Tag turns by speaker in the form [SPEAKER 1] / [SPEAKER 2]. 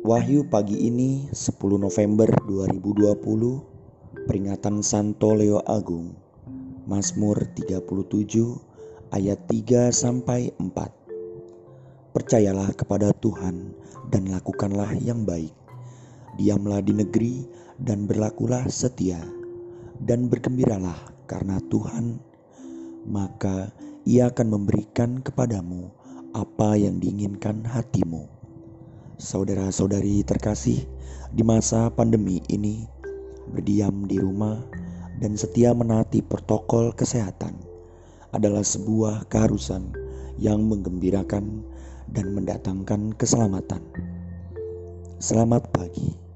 [SPEAKER 1] Wahyu pagi ini 10 November 2020 Peringatan Santo Leo Agung Mazmur 37 ayat 3 sampai 4 Percayalah kepada Tuhan dan lakukanlah yang baik. Diamlah di negeri dan berlakulah setia dan bergembiralah karena Tuhan. Maka ia akan memberikan kepadamu apa yang diinginkan hatimu. Saudara-saudari terkasih, di masa pandemi ini, berdiam di rumah dan setia menaati protokol kesehatan adalah sebuah keharusan yang menggembirakan dan mendatangkan keselamatan. Selamat pagi.